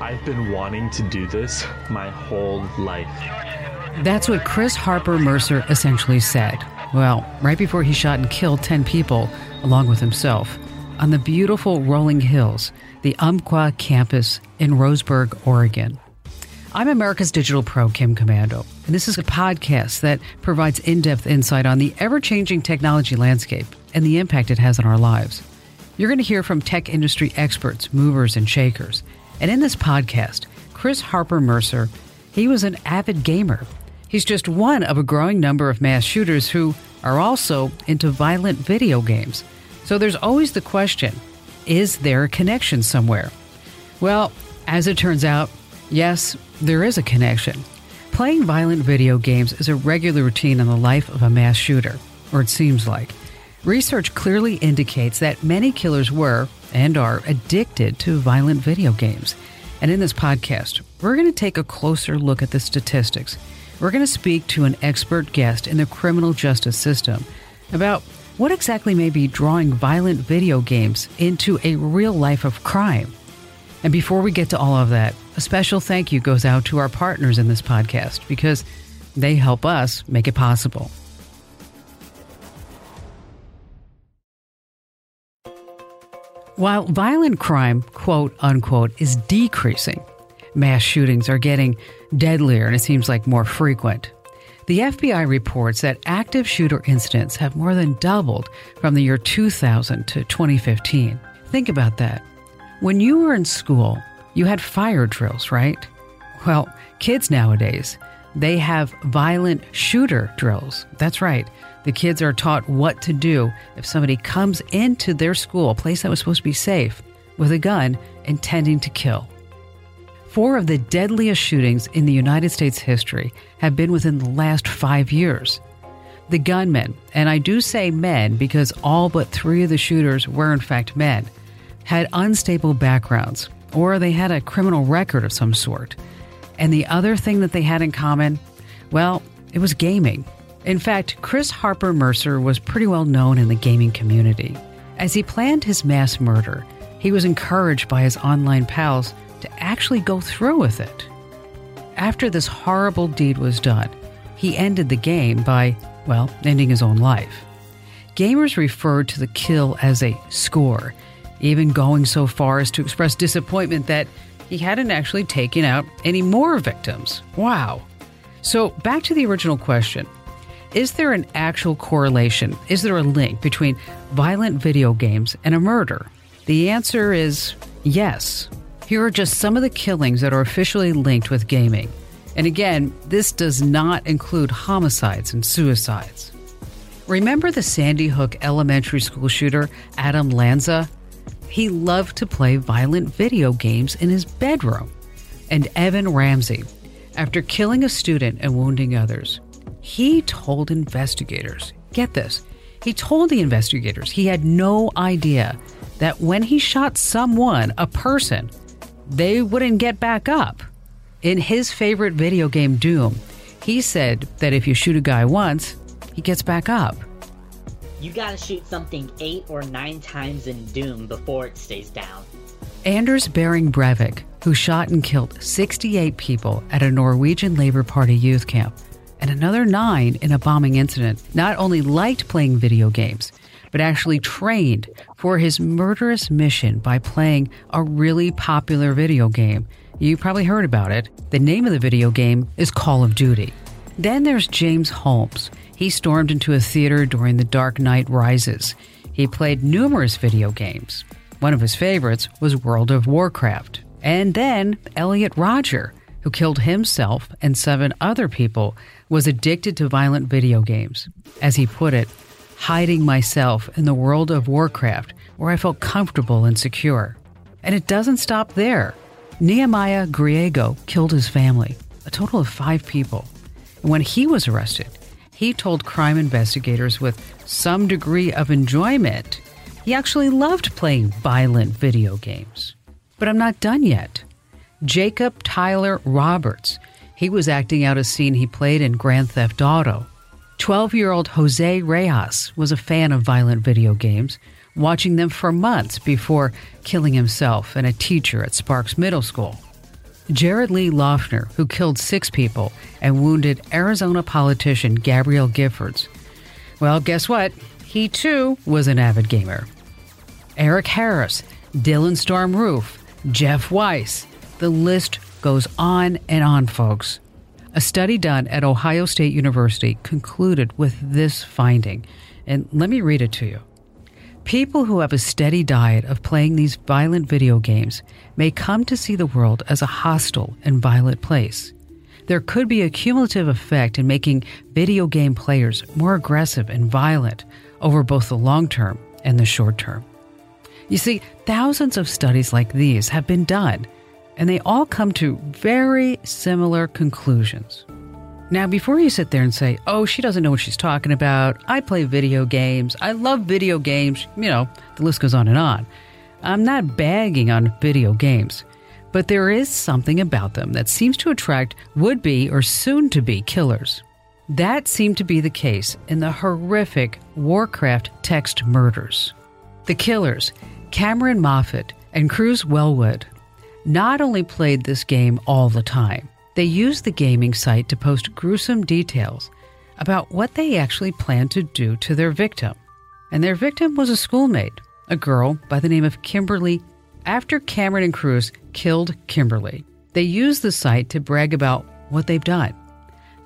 I've been wanting to do this my whole life. That's what Chris Harper Mercer essentially said. Well, right before he shot and killed 10 people, along with himself, on the beautiful rolling hills, the Umpqua campus in Roseburg, Oregon. I'm America's Digital Pro, Kim Komando, and this is a podcast that provides in depth insight on the ever changing technology landscape and the impact it has on our lives. You're going to hear from tech industry experts, movers, and shakers. And in this podcast, Chris Harper Mercer, he was an avid gamer He's just one of a growing number of mass shooters who are also into violent video games. So there's always the question is there a connection somewhere? Well, as it turns out, yes, there is a connection. Playing violent video games is a regular routine in the life of a mass shooter, or it seems like. Research clearly indicates that many killers were and are addicted to violent video games. And in this podcast, we're going to take a closer look at the statistics we're going to speak to an expert guest in the criminal justice system about what exactly may be drawing violent video games into a real life of crime. And before we get to all of that, a special thank you goes out to our partners in this podcast because they help us make it possible. While violent crime, quote unquote, is decreasing, mass shootings are getting deadlier and it seems like more frequent. The FBI reports that active shooter incidents have more than doubled from the year 2000 to 2015. Think about that. When you were in school, you had fire drills, right? Well, kids nowadays, they have violent shooter drills. That's right. The kids are taught what to do if somebody comes into their school, a place that was supposed to be safe, with a gun intending to kill. Four of the deadliest shootings in the United States history have been within the last five years. The gunmen, and I do say men because all but three of the shooters were in fact men, had unstable backgrounds or they had a criminal record of some sort. And the other thing that they had in common, well, it was gaming. In fact, Chris Harper Mercer was pretty well known in the gaming community. As he planned his mass murder, he was encouraged by his online pals to actually go through with it. After this horrible deed was done, he ended the game by, well, ending his own life. Gamers referred to the kill as a score, even going so far as to express disappointment that he hadn't actually taken out any more victims. Wow. So, back to the original question Is there an actual correlation? Is there a link between violent video games and a murder? The answer is yes. Here are just some of the killings that are officially linked with gaming. And again, this does not include homicides and suicides. Remember the Sandy Hook elementary school shooter, Adam Lanza? He loved to play violent video games in his bedroom. And Evan Ramsey, after killing a student and wounding others, he told investigators get this, he told the investigators he had no idea that when he shot someone, a person, they wouldn't get back up. In his favorite video game, Doom, he said that if you shoot a guy once, he gets back up. You gotta shoot something eight or nine times in Doom before it stays down. Anders Behring Breivik, who shot and killed 68 people at a Norwegian Labour Party youth camp, and another nine in a bombing incident, not only liked playing video games, but actually trained for his murderous mission by playing a really popular video game. You probably heard about it. The name of the video game is Call of Duty. Then there's James Holmes. He stormed into a theater during The Dark Knight Rises. He played numerous video games. One of his favorites was World of Warcraft. And then Elliot Rodger, who killed himself and seven other people, was addicted to violent video games. As he put it, hiding myself in the world of Warcraft where I felt comfortable and secure. And it doesn't stop there. Nehemiah Griego killed his family, a total of five people. And when he was arrested, he told crime investigators with some degree of enjoyment he actually loved playing violent video games. But I'm not done yet. Jacob Tyler Roberts, he was acting out a scene he played in Grand Theft Auto 12 year old Jose Reyes was a fan of violent video games, watching them for months before killing himself and a teacher at Sparks Middle School. Jared Lee Loughner, who killed six people and wounded Arizona politician Gabrielle Giffords. Well, guess what? He too was an avid gamer. Eric Harris, Dylann Storm Roof, Jeff Weise. The list goes on and on, folks. A study done at Ohio State University concluded with this finding, and let me read it to you. People who have a steady diet of playing these violent video games may come to see the world as a hostile and violent place. There could be a cumulative effect in making video game players more aggressive and violent over both the long term and the short term. You see, thousands of studies like these have been done, and they all come to very similar conclusions. Now, before you sit there and say, oh, she doesn't know what she's talking about, I play video games, I love video games, you know, the list goes on and on. I'm not bagging on video games, but there is something about them that seems to attract would be or soon to be killers. That seemed to be the case in the horrific Warcraft text murders. The killers, Cameron Moffat and Kruse Wellwood, not only played this game all the time, they used the gaming site to post gruesome details about what they actually planned to do to their victim. And their victim was a schoolmate, a girl by the name of Kimberly. After Cameron and Kruse killed Kimberly, they used the site to brag about what they've done.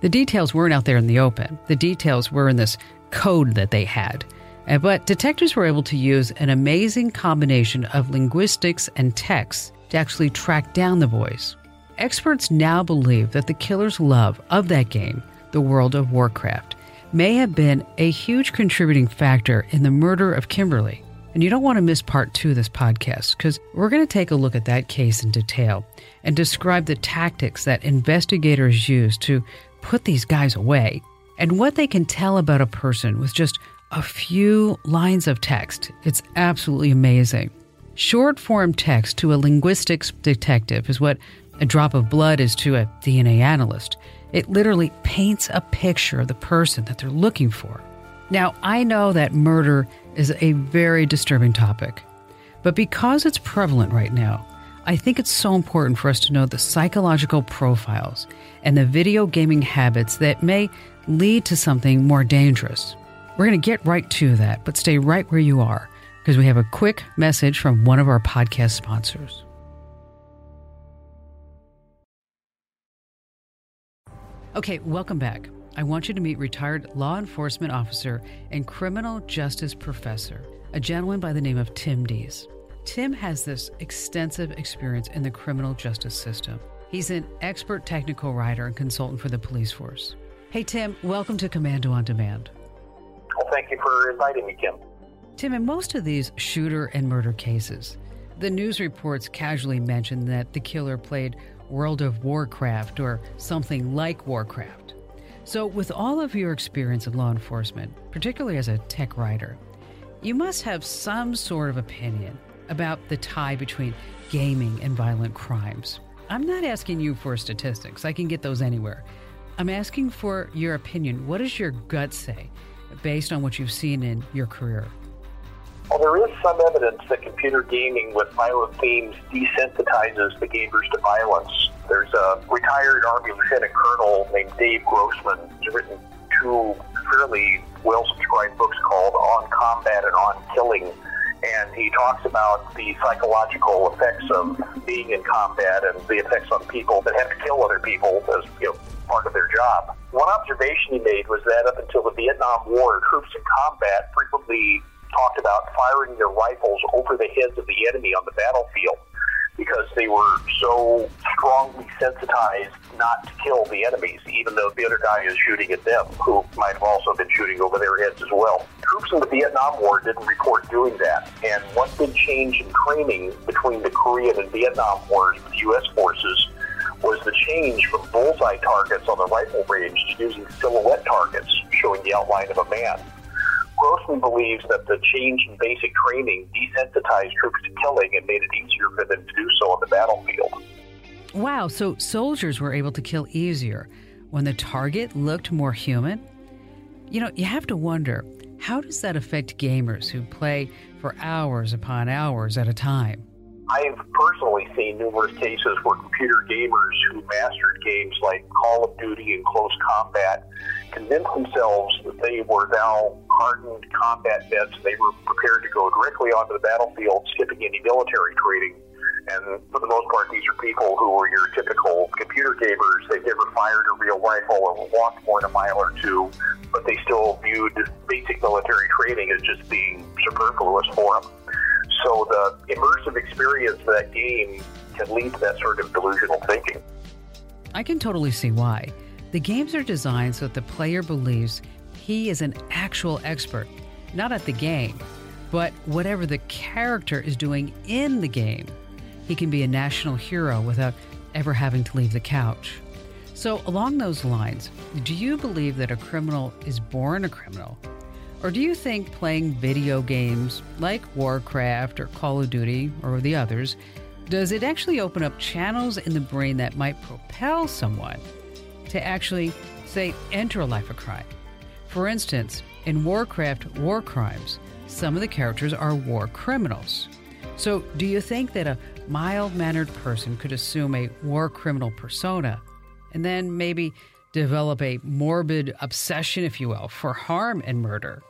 The details weren't out there in the open, the details were in this code that they had. Uh, but detectives were able to use an amazing combination of linguistics and text to actually track down the boys. Experts now believe that the killer's love of that game, the World of Warcraft, may have been a huge contributing factor in the murder of Kimberly. And you don't want to miss part two of this podcast because we're going to take a look at that case in detail and describe the tactics that investigators use to put these guys away and what they can tell about a person with just a few lines of text. It's absolutely amazing. Short form text to a linguistics detective is what a drop of blood is to a DNA analyst. It literally paints a picture of the person that they're looking for. Now, I know that murder is a very disturbing topic, but because it's prevalent right now, I think it's so important for us to know the psychological profiles and the video gaming habits that may lead to something more dangerous. We're going to get right to that, but stay right where you are because we have a quick message from one of our podcast sponsors. Okay, welcome back. I want you to meet retired law enforcement officer and criminal justice professor, a gentleman by the name of Tim Dees. Tim has this extensive experience in the criminal justice system. He's an expert technical writer and consultant for the police force. Hey, Tim, welcome to Komando on Demand. Well, thank you for inviting me, Kim. Tim, in most of these shooter and murder cases, the news reports casually mention that the killer played World of Warcraft or something like Warcraft. So, with all of your experience in law enforcement, particularly as a tech writer, you must have some sort of opinion about the tie between gaming and violent crimes. I'm not asking you for statistics, I can get those anywhere. I'm asking for your opinion. What does your gut say based on what you've seen in your career? Well, there is some evidence that computer gaming with violent themes desensitizes the gamers to violence. There's a retired Army Lieutenant Colonel named Dave Grossman who's written two fairly well subscribed books called On Combat and On Killing. And he talks about the psychological effects of being in combat and the effects on people that have to kill other people as you know part of their job. One observation he made was that up until the Vietnam War, troops in combat frequently talked about firing their rifles over the heads of the enemy on the battlefield because they were so strongly sensitized not to kill the enemies, even though the other guy is shooting at them, who might have also been shooting over their heads as well. Troops in the Vietnam War didn't report doing that, and one big change in training between the Korean and Vietnam Wars with U.S. forces was the change from bullseye targets on the rifle range to using silhouette targets showing the outline of a man. Grossman believes that the change in basic training desensitized troops to killing and made it easier for them to do so on the battlefield. Wow, so soldiers were able to kill easier when the target looked more human? You know, you have to wonder how does that affect gamers who play for hours upon hours at a time? I've personally seen numerous cases where computer gamers who mastered games like Call of Duty and Close Combat convinced themselves that they were now hardened combat vets. They were prepared to go directly onto the battlefield, skipping any military training. And for the most part, these are people who were your typical computer gamers. They've never fired a real rifle or walked more than a mile or two, but they still viewed basic military training as just being superfluous for them. So the immersive experience of that game can lead to that sort of delusional thinking. I can totally see why. The games are designed so that the player believes he is an actual expert, not at the game, but whatever the character is doing in the game. He can be a national hero without ever having to leave the couch. So, along those lines, do you believe that a criminal is born a criminal or do you think playing video games like Warcraft or Call of Duty or the others, does it actually open up channels in the brain that might propel someone to actually, say, enter a life of crime? For instance, in Warcraft War Crimes, some of the characters are war criminals. So, do you think that a mild mannered person could assume a war criminal persona and then maybe develop a morbid obsession, if you will, for harm and murder?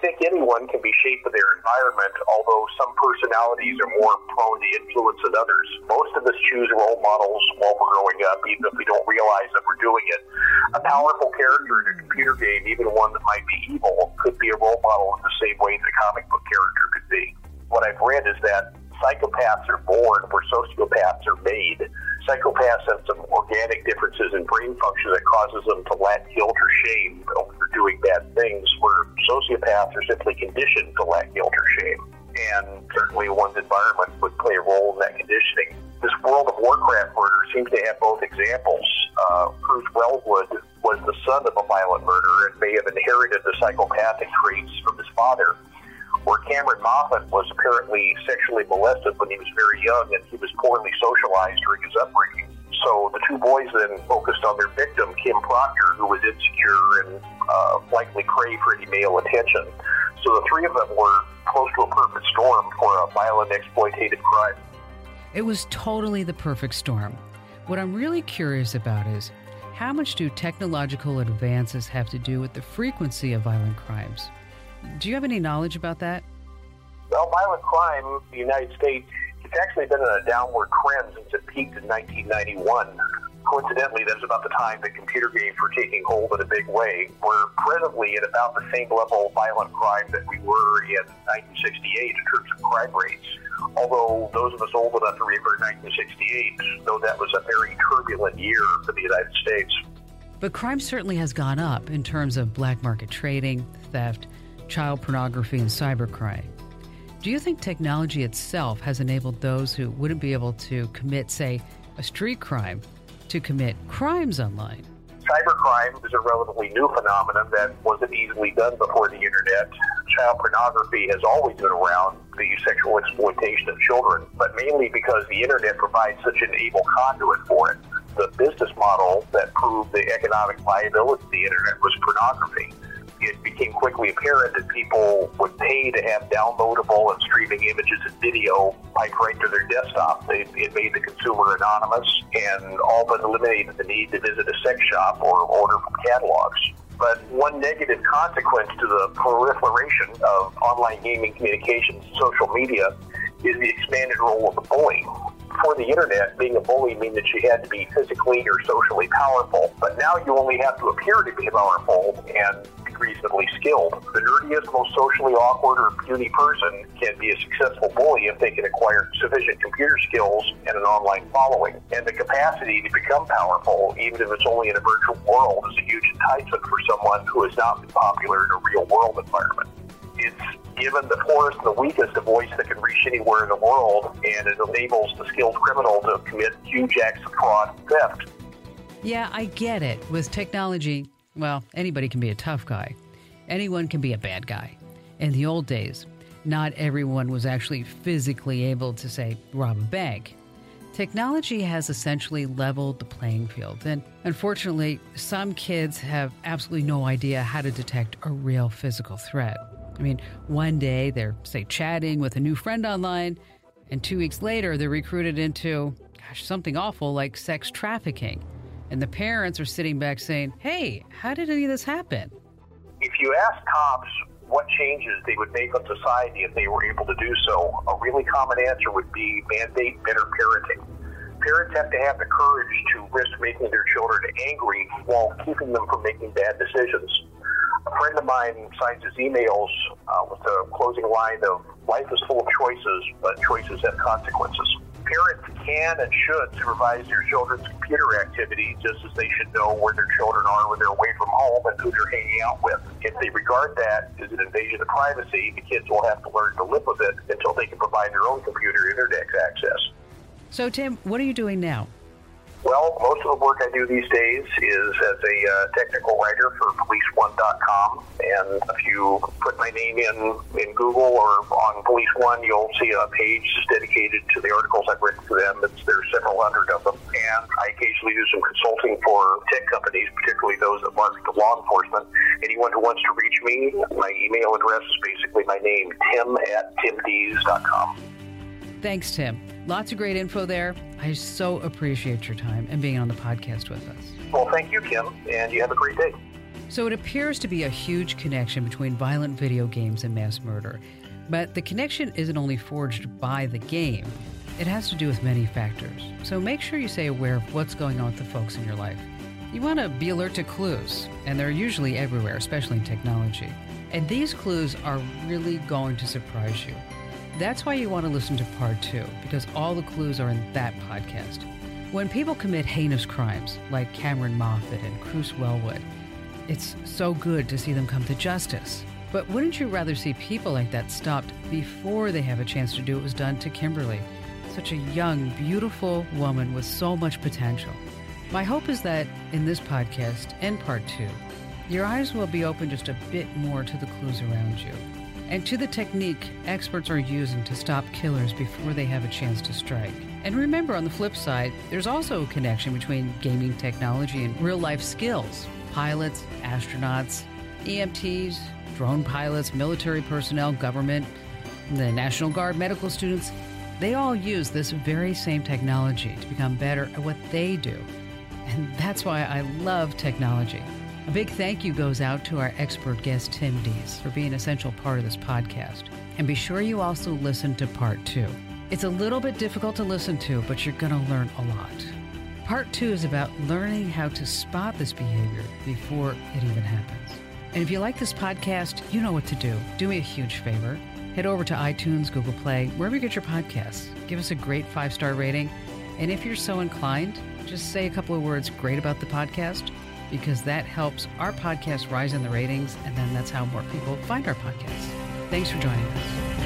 Think anyone can be shaped by their environment, although some personalities are more prone to influence than others. Most of us choose role models while we're growing up, even if we don't realize that we're doing it. A powerful character in a computer game, even one that might be evil, could be a role model in the same way that a comic book character could be. What I've read is that psychopaths are born where sociopaths are made. Psychopaths have some organic differences in brain function that causes them to lack guilt or shame over doing bad things, where sociopaths are simply conditioned to lack guilt or shame. And certainly one's environment would play a role in that conditioning. This World of Warcraft murder seems to have both examples. Uh, Kruse Wellwood was the son of a violent murderer and may have inherited the psychopathic traits from his father where Cameron Moffat was apparently sexually molested when he was very young and he was poorly socialized during his upbringing. So the two boys then focused on their victim, Kim Proctor, who was insecure and uh, likely craved for any male attention. So the three of them were close to a perfect storm for a violent exploitative crime. It was totally the perfect storm. What I'm really curious about is how much do technological advances have to do with the frequency of violent crimes? Do you have any knowledge about that? Well, violent crime in the United States, it's actually been in a downward trend since it peaked in 1991. Coincidentally, that's about the time that computer games were taking hold in a big way. We're presently at about the same level of violent crime that we were in 1968 in terms of crime rates. Although those of us old enough to remember 1968 know that was a very turbulent year for the United States. But crime certainly has gone up in terms of black market trading, theft, child pornography, and cybercrime. Do you think technology itself has enabled those who wouldn't be able to commit, say, a street crime to commit crimes online? Cybercrime is a relatively new phenomenon that wasn't easily done before the internet. Child pornography has always been around, the sexual exploitation of children, but mainly because the internet provides such an able conduit for it. The business model that proved the economic viability of the internet was pornography it became quickly apparent that people would pay to have downloadable and streaming images and video piped right to their desktop. They, it made the consumer anonymous and all but eliminated the need to visit a sex shop or order from catalogs. But one negative consequence to the proliferation of online gaming communications and social media is the expanded role of the bully. Before the internet, being a bully meant that you had to be physically or socially powerful. But now you only have to appear to be powerful and reasonably skilled. The nerdiest, most socially awkward or puny person can be a successful bully if they can acquire sufficient computer skills and an online following. And the capacity to become powerful, even if it's only in a virtual world, is a huge enticement for someone who has not been popular in a real world environment. It's given the poorest and the weakest a voice that can reach anywhere in the world, and it enables the skilled criminal to commit huge acts of fraud and theft. Yeah, I get it. With technology, well, anybody can be a tough guy. Anyone can be a bad guy. In the old days, not everyone was actually physically able to, say, rob a bank. Technology has essentially leveled the playing field, and unfortunately, some kids have absolutely no idea how to detect a real physical threat. I mean, one day they're, say, chatting with a new friend online, And two weeks later, they're recruited into, gosh, something awful like sex trafficking. And the parents are sitting back saying, hey, how did any of this happen? If you ask cops what changes they would make on society if they were able to do so, a really common answer would be mandate better parenting. Parents have to have the courage to risk making their children angry while keeping them from making bad decisions. A friend of mine signs his emails uh, with the closing line of Life is full of choices, but choices have consequences. Parents can and should supervise their children's computer activity just as they should know where their children are when they're away from home and who they're hanging out with. If they regard that as an invasion of privacy, the kids will have to learn to live with it until they can provide their own computer internet access. So, Tim, what are you doing now? Well, most of the work I do these days is as a uh, technical writer for PoliceOne.com. And if you put my name in in Google or on Police One, you'll see a page dedicated to the articles I've written for them. It's, there's several hundred of them. And I occasionally do some consulting for tech companies, particularly those that market to law enforcement. Anyone who wants to reach me, my email address is basically my name, tim at timdees.com. Thanks, Tim. Lots of great info there. I so appreciate your time and being on the podcast with us. Well, thank you, Kim, and you have a great day. So it appears to be a huge connection between violent video games and mass murder. But the connection isn't only forged by the game, it has to do with many factors. So make sure you stay aware of what's going on with the folks in your life. You want to be alert to clues, and they're usually everywhere, especially in technology. And these clues are really going to surprise you. That's why you want to listen to part two, because all the clues are in that podcast. When people commit heinous crimes, like Cameron Moffat and Kruse Wellwood, it's so good to see them come to justice. But wouldn't you rather see people like that stopped before they have a chance to do what was done to Kimberly? Such a young, beautiful woman with so much potential. My hope is that in this podcast and part two, your eyes will be open just a bit more to the clues around you and to the technique experts are using to stop killers before they have a chance to strike. And remember, on the flip side, there's also a connection between gaming technology and real life skills. Pilots, astronauts, EMTs, drone pilots, military personnel, government, the National Guard, medical students, they all use this very same technology to become better at what they do. And that's why I love technology. A big thank you goes out to our expert guest, Tim Dees, for being an essential part of this podcast. And be sure you also listen to part two. It's a little bit difficult to listen to, but you're going to learn a lot. Part two is about learning how to spot this behavior before it even happens. And if you like this podcast, you know what to do. Do me a huge favor. Head over to iTunes, Google Play, wherever you get your podcasts. Give us a great five star rating. And if you're so inclined, just say a couple of words great about the podcast because that helps our podcast rise in the ratings, and then that's how more people find our podcast. Thanks for joining us.